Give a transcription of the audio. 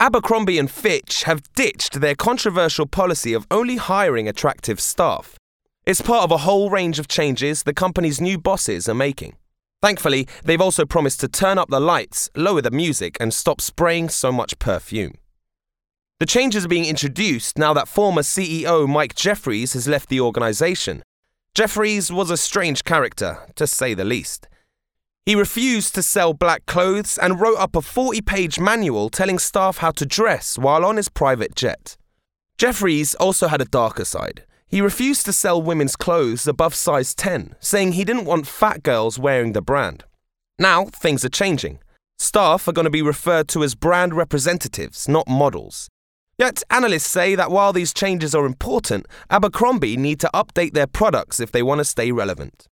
Abercrombie and Fitch have ditched their controversial policy of only hiring attractive staff. It's part of a whole range of changes the company's new bosses are making. Thankfully, they've also promised to turn up the lights, lower the music, and stop spraying so much perfume. The changes are being introduced now that former CEO Mike Jeffries has left the organization. Jeffries was a strange character, to say the least. He refused to sell black clothes and wrote up a 40 page manual telling staff how to dress while on his private jet. Jeffries also had a darker side. He refused to sell women's clothes above size 10, saying he didn't want fat girls wearing the brand. Now, things are changing. Staff are going to be referred to as brand representatives, not models. Yet, analysts say that while these changes are important, Abercrombie need to update their products if they want to stay relevant.